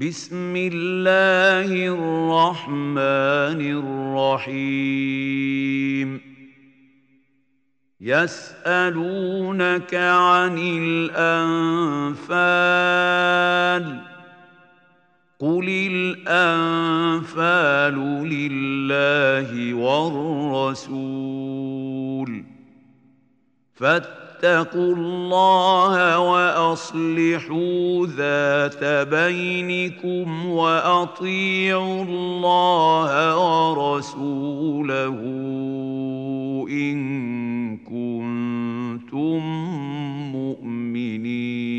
بسم الله الرحمن الرحيم. يسألونك عن الأنفال. قل الأنفال لله والرسول. فاتقوا الله وأصلحوا ذات بينكم وأطيعوا الله ورسوله إن كنتم مؤمنين.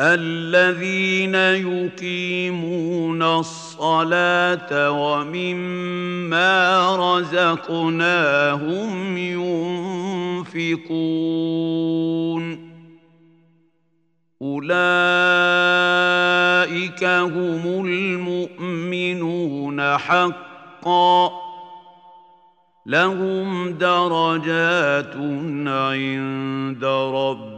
الذين يقيمون الصلاة ومما رزقناهم ينفقون. أولئك هم المؤمنون حقا. لهم درجات عند ربهم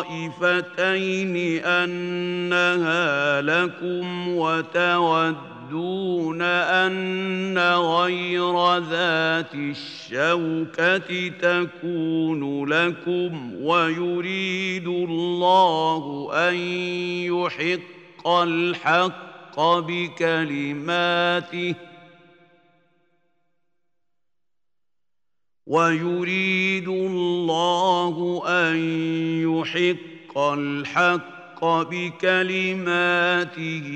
الطائفتين أنها لكم وتودون تودون أن غير ذات الشوكة تكون لكم ويريد الله أن يحق الحق بكلماته ويريد الله أن يحق الحق بكلماته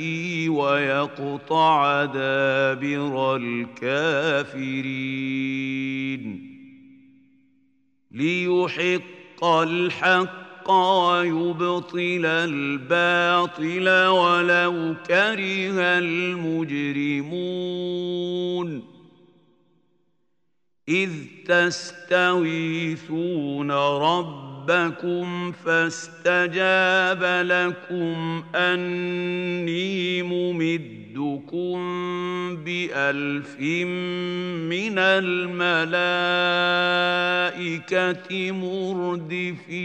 ويقطع دابر الكافرين. ليحق الحق ويبطل الباطل ولو كره المجرمون. إذ تستغيثون رب ربكم فاستجاب لكم أني ممدكم بألف من الملائكة مردفين.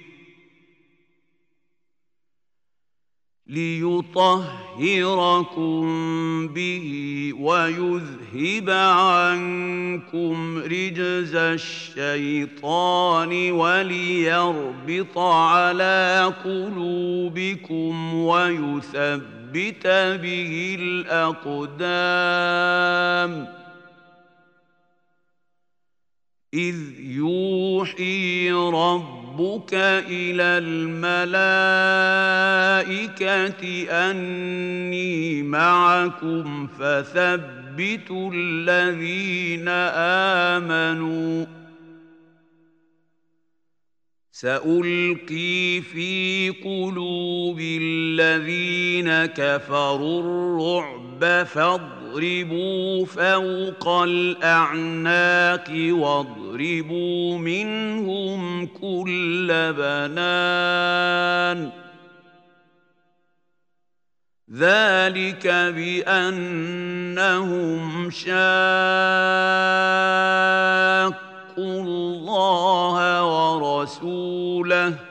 ليطهركم به ويذهب عنكم رجز الشيطان وليربط على قلوبكم ويثبت به الأقدام إذ يوحي رب ربك إلى الملائكة أني معكم فثبتوا الذين آمنوا. سألقي في قلوب الذين كفروا الرعب فاضربوا فوق الأعناق واضربوا منهم كل بنان. ذلك بأنهم شاقوا الله ورسوله.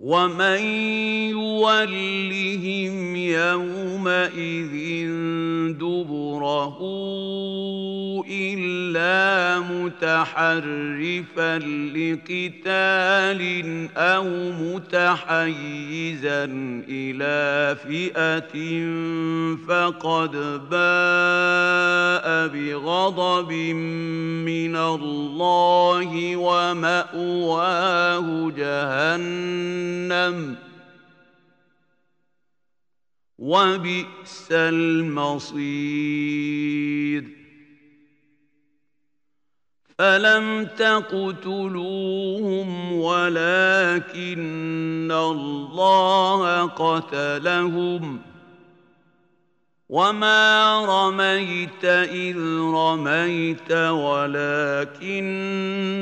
ومن يولهم يومئذ دبره إلا متحرفا لقتال أو متحيزا إلى فئة فقد باء بغضب من الله ومأواه جهنم وبئس المصير. فلم تقتلوهم ولكن الله قتلهم. وما رميت إذ رميت ولكن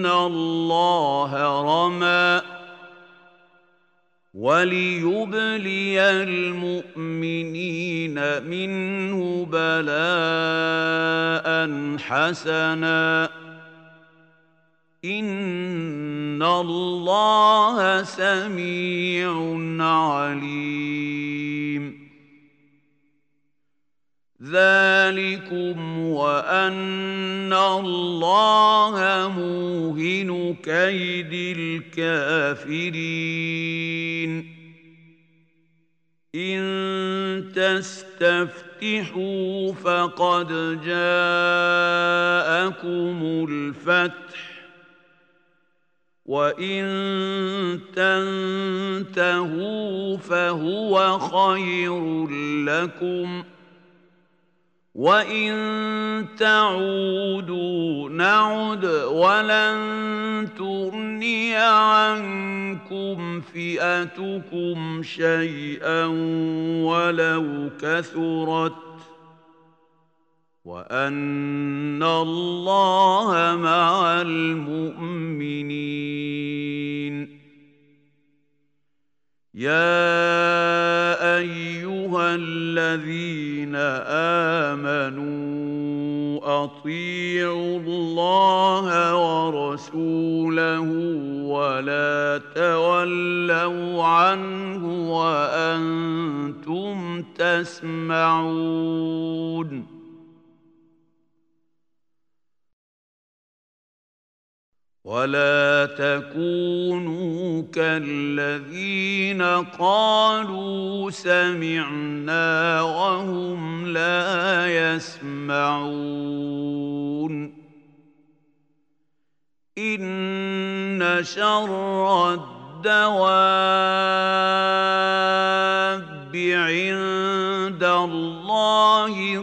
الله رمى. وليبلي المؤمنين منه بلاء حسنا. إن الله سميع عليم. ذلكم وأن الله موهن كيد الكافرين. إن تستفتحوا فقد جاءكم الفتح وإن تنتهوا فهو خير لكم. وان تعودوا نعد ولن تغني عنكم فئتكم شيئا ولو كثرت وان الله مع المؤمنين يا ايها الذين آمنوا أطيعوا الله ورسوله ولا تولوا عنه وأنتم تسمعون ولا تكونوا كالذين قالوا سمعنا وهم لا يسمعون ان شر الدواب عند الله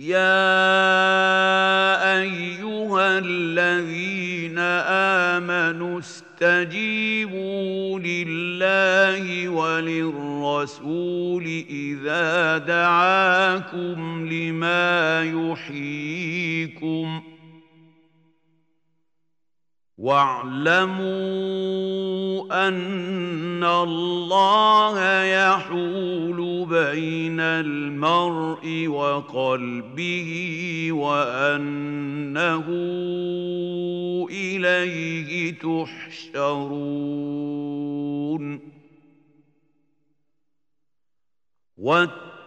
يا ايها الذين امنوا استجيبوا لله وللرسول اذا دعاكم لما يحييكم واعلموا أن الله يحول بين المرء وقلبه وأنه إليه تحشرون.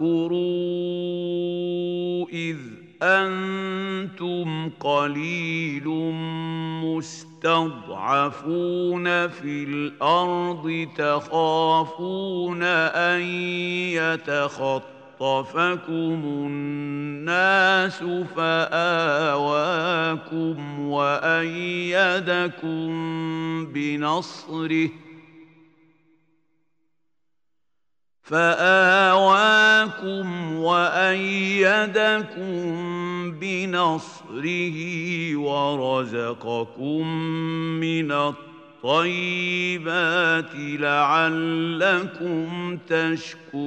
واذكروا إذ أنتم قليل مستضعفون في الأرض تخافون أن يتخطفكم الناس فآواكم وأيدكم بنصره فآواكم وأيدكم بنصره ورزقكم من الطيبات لعلكم تشكرون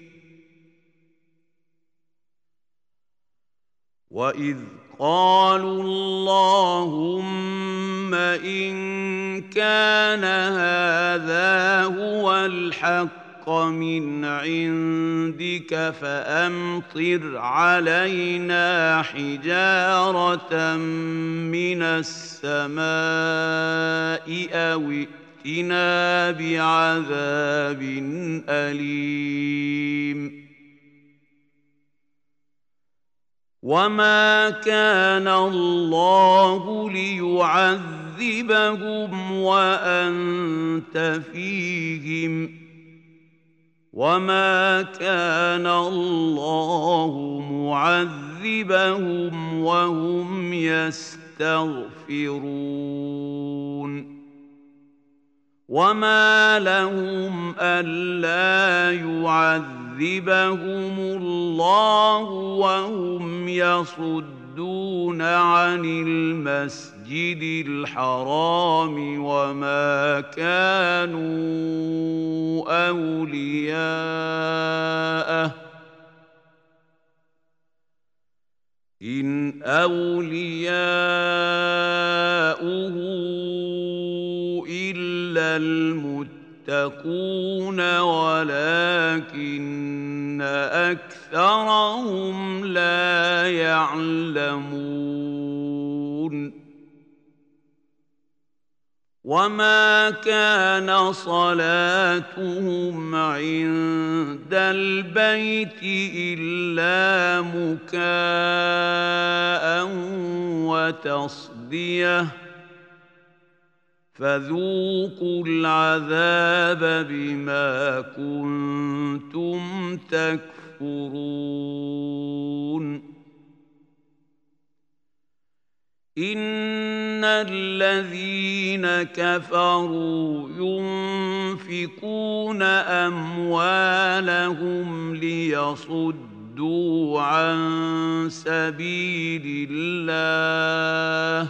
واذ قالوا اللهم ان كان هذا هو الحق من عندك فامطر علينا حجاره من السماء أو ائتنا بعذاب اليم وما كان الله ليعذبهم وانت فيهم وما كان الله معذبهم وهم يستغفرون وما لهم الا يعذبهم الله وهم يصدون عن المسجد الحرام وما كانوا اولياءه إن أولياؤه إلا المتقون ولكن أكثرهم لا يعلمون وما كان صلاتهم عند البيت الا مكاء وتصديه فذوقوا العذاب بما كنتم تكفرون ان الذين كفروا ينفقون اموالهم ليصدوا عن سبيل الله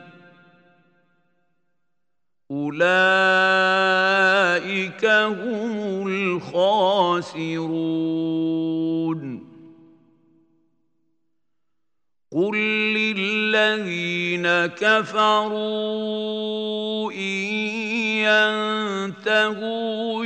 أولئك هم الخاسرون. قل للذين كفروا إن ينتهوا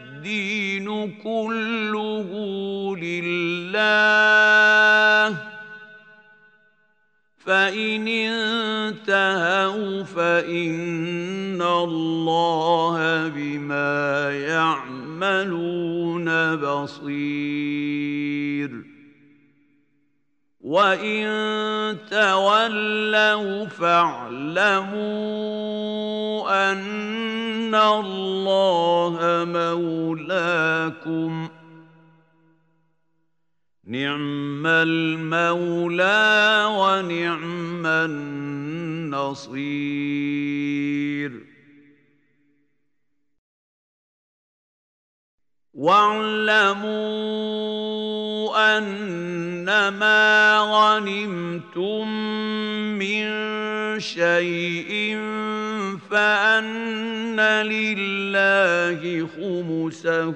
كله لله. فإن انتهوا فإن الله بما يعملون بصير. وإن تولوا فاعلموا ان الله مولاكم نعم المولى ونعم النصير واعلموا انما غنمتم من شيء فأن لله خمسه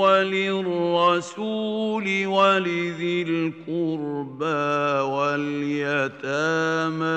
وللرسول ولذي القربى واليتامى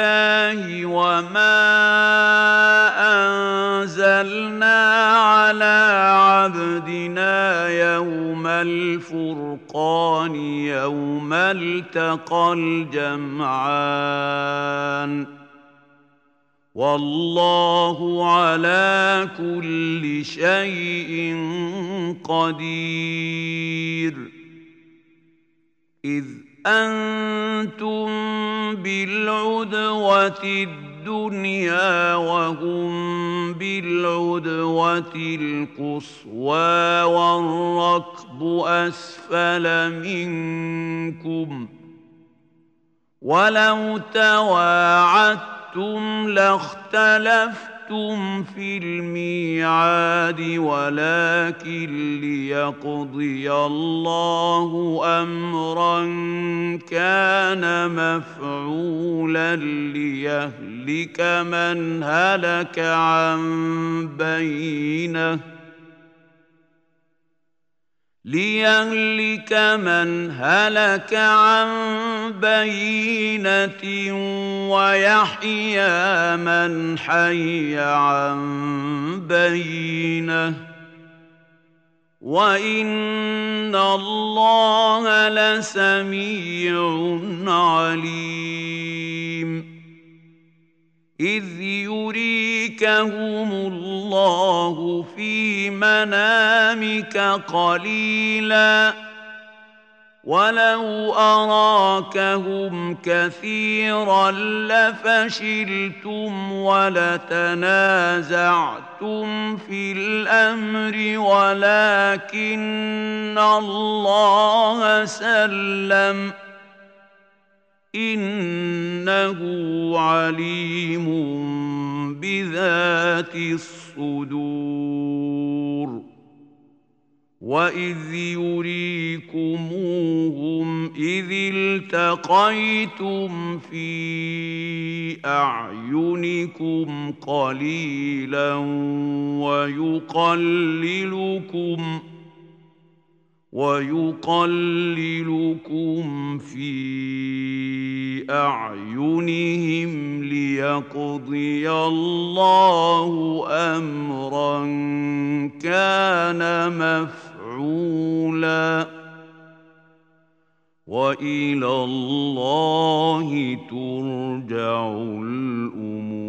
بالله وما أنزلنا على عبدنا يوم الفرقان يوم التقى الجمعان. والله على كل شيء قدير. إذ أنتم بالعدوة الدنيا وهم بالعدوة القصوى والركب أسفل منكم ولو تواعدتم شئتم لاختلفتم في الميعاد ولكن ليقضي الله امرا كان مفعولا ليهلك من هلك عن بينه ليهلك من هلك عن بينه ويحيى من حي عن بينه وان الله لسميع عليم إذ يريكهم الله في منامك قليلا. ولو أراكهم كثيرا لفشلتم ولتنازعتم في الأمر ولكن الله سلم ۖ. إنه عليم بذات الصدور وإذ يريكموهم إذ التقيتم في أعينكم قليلا ويقللكم ويقللكم في أعينهم ليقضي الله أمرا كان مفعولا. وإلى الله ترجع الأمور.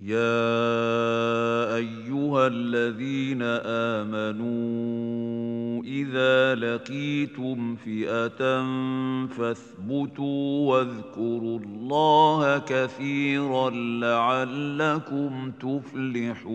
يا أيها الذين آمنوا إذا لقيتم فئة فاثبتوا واذكروا الله كثيرا لعلكم تفلحون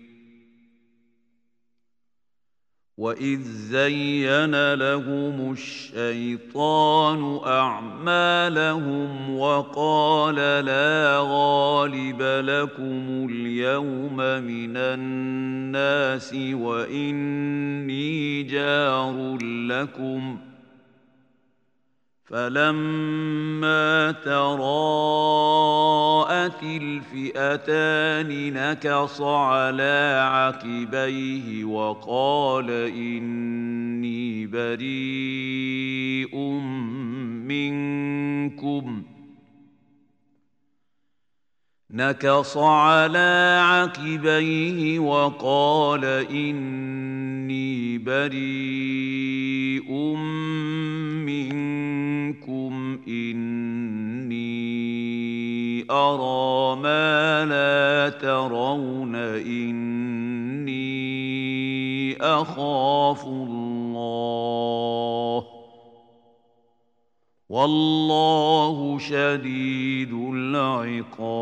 واذ زين لهم الشيطان اعمالهم وقال لا غالب لكم اليوم من الناس واني جار لكم ۖ فلما تراءت الفئتان نكص على عقبيه وقال اني بريء منكم نكص على عقبيه وقال اني بريء منكم إني أرى ما لا ترون إني أخاف الله والله شديد العقاب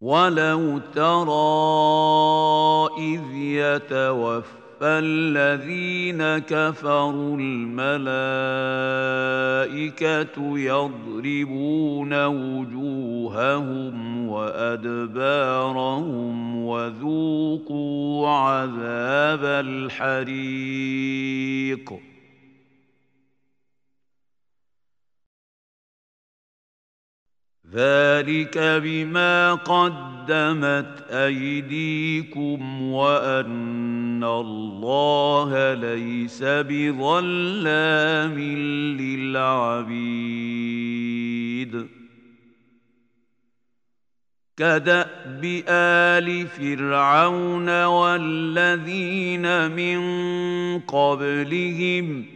ولو ترى إذ يتوفى فالذين كفروا الملائكة يضربون وجوههم وأدبارهم وذوقوا عذاب الحريق ذلك بما قدمت أيديكم وأن الله ليس بظلام للعبيد كدأب آل فرعون والذين من قبلهم ۖ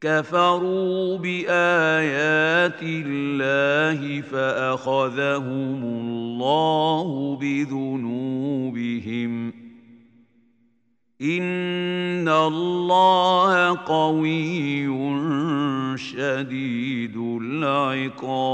كفروا بآيات الله فأخذهم الله بذنوبهم. إن الله قوي شديد العقاب.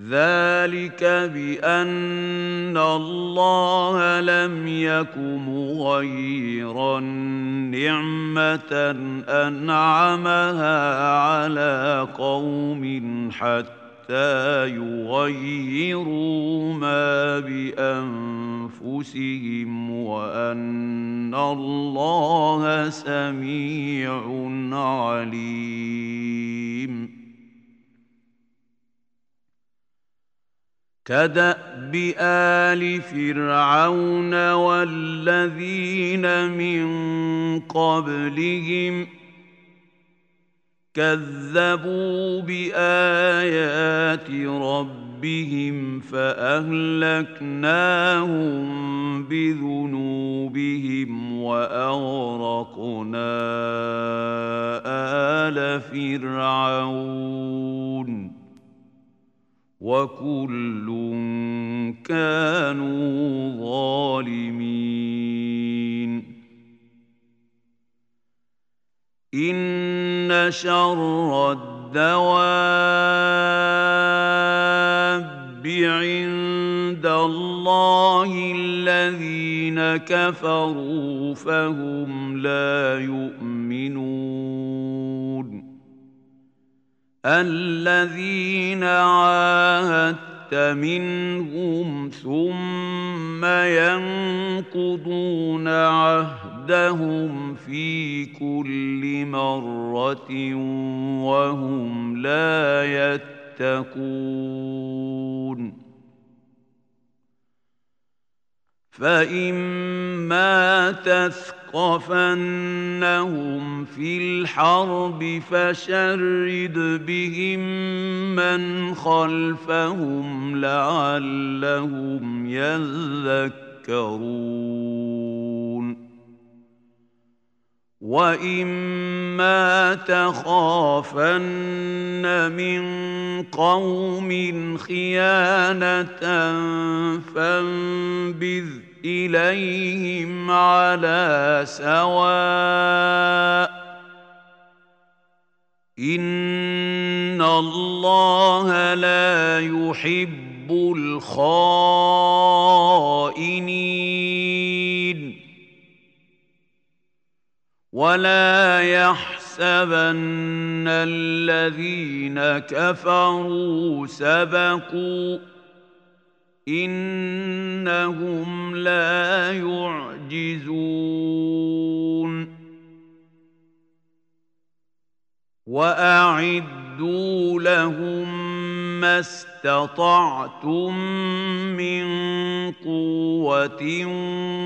ذلك بأن الله لم يك مغيرا نعمة أنعمها على قوم حتى يغيروا ما بأنفسهم وأن الله سميع عليم. كداب ال فرعون والذين من قبلهم كذبوا بايات ربهم فاهلكناهم بذنوبهم واغرقنا ال فرعون وكل كانوا ظالمين. إن شر الدواب عند الله الذين كفروا فهم لا يؤمنون. الذين عاهدت منهم ثم ينقضون عهدهم في كل مرة وهم لا يتقون. فإما تثقفنهم في الحرب فشرد بهم من خلفهم لعلهم يذكرون. واما تخافن من قوم خيانه فانبذ إليهم على سواء إن الله لا يحب الخائنين ولا يحسبن الذين كفروا سبقوا إنهم لا يعجزون. وأعدوا لهم ما استطعتم من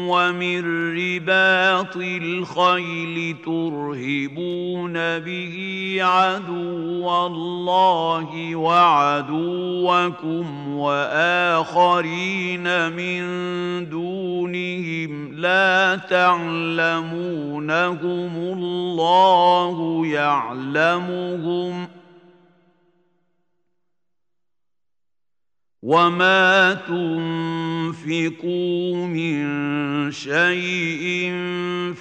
ومن رباط الخيل ترهبون به عدو الله وعدوكم وآخرين من دونهم لا تعلمونهم الله يعلمهم ۖ وما تنفقوا من شيء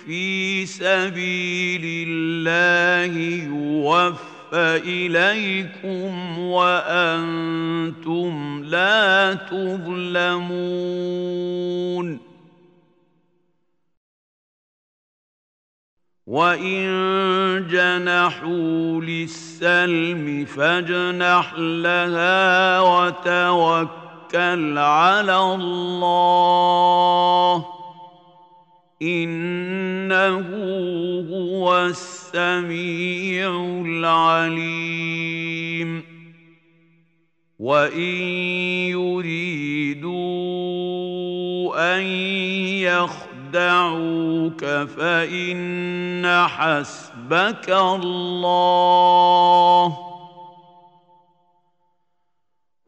في سبيل الله يوفى اليكم وأنتم لا تظلمون وان جنحوا للسلم فاجنح لها وتوكل على الله انه هو السميع العليم وان يريدوا ان يخ يخدعوك فإن حسبك الله.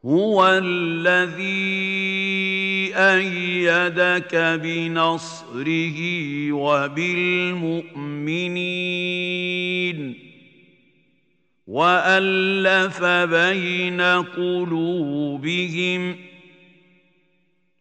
هو الذي أيدك بنصره وبالمؤمنين وألف بين قلوبهم ۖ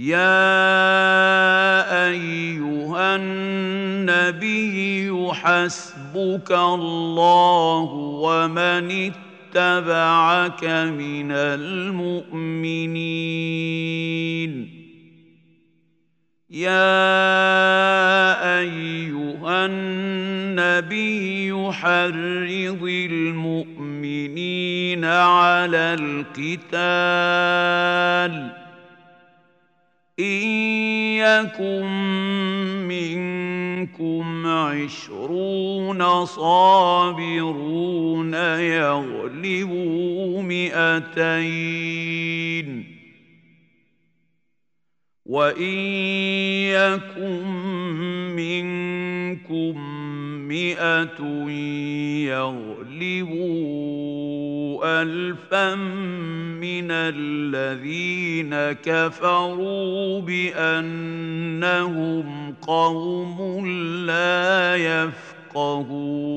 يا ايها النبي حسبك الله ومن اتبعك من المؤمنين يا ايها النبي حرض المؤمنين على القتال إن يكن منكم عشرون صابرون يغلبوا مئتين وإن يكن منكم مئة يغلبوا ألفا من الذين كفروا بأنهم قوم لا يفقهون.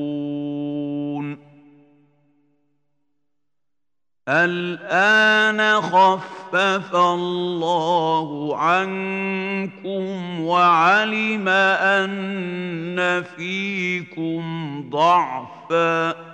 الآن خفف الله عنكم وعلم أن فيكم ضعفاً.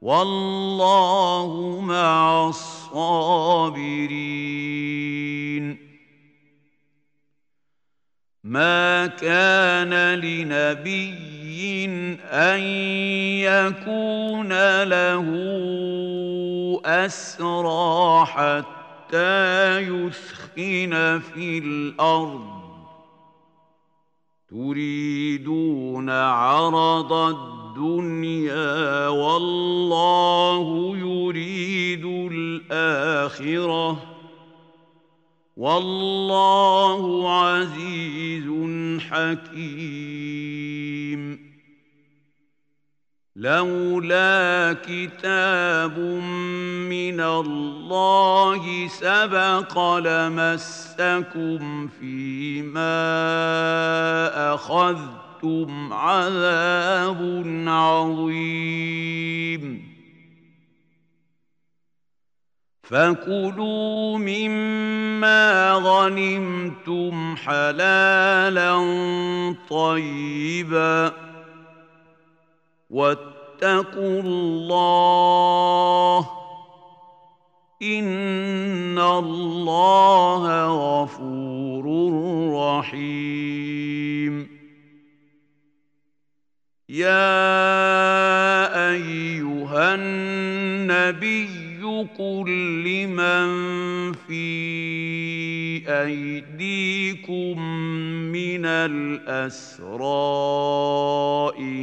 والله مع الصابرين. ما كان لنبي أن يكون له أسرى حتى يثخن في الأرض. تريدون عرض الدنيا والله يريد الآخرة. والله عزيز حكيم. لولا كتاب من الله سبق لمسكم فيما اخذتم عذاب عظيم. فكلوا مما غنمتم حلالا طيبا واتقوا الله إن الله غفور رحيم. يا ايها النبي قل لمن في أيديكم من الأسرى إن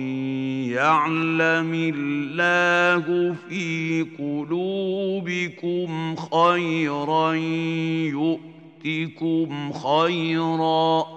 يعلم الله في قلوبكم خيرا يؤتكم خيرا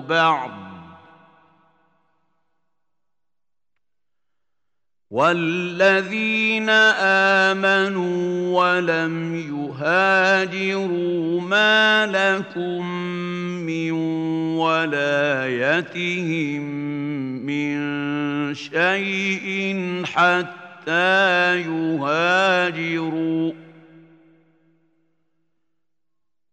بعض. والذين امنوا ولم يهاجروا ما لكم من ولايتهم من شيء حتى يهاجروا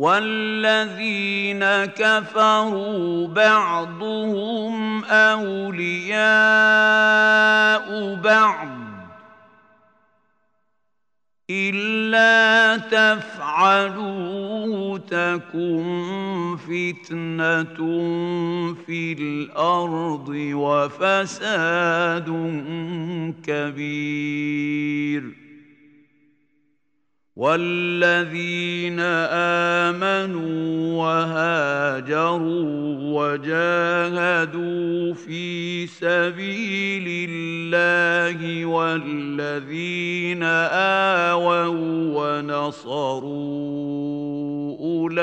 والذين كفروا بعضهم أولياء بعض إلا تفعلوا تكن فتنة في الأرض وفساد كبير والذين امنوا وهاجروا وجاهدوا في سبيل الله والذين اووا ونصروا اولئك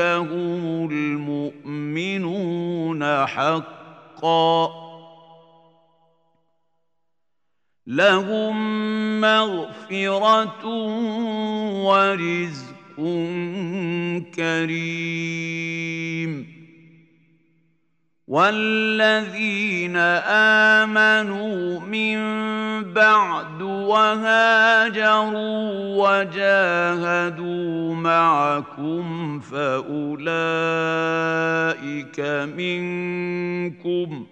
هم المؤمنون حقا لهم مغفرة ورزق كريم. والذين آمنوا من بعد وهاجروا وجاهدوا معكم فأولئك منكم ۖ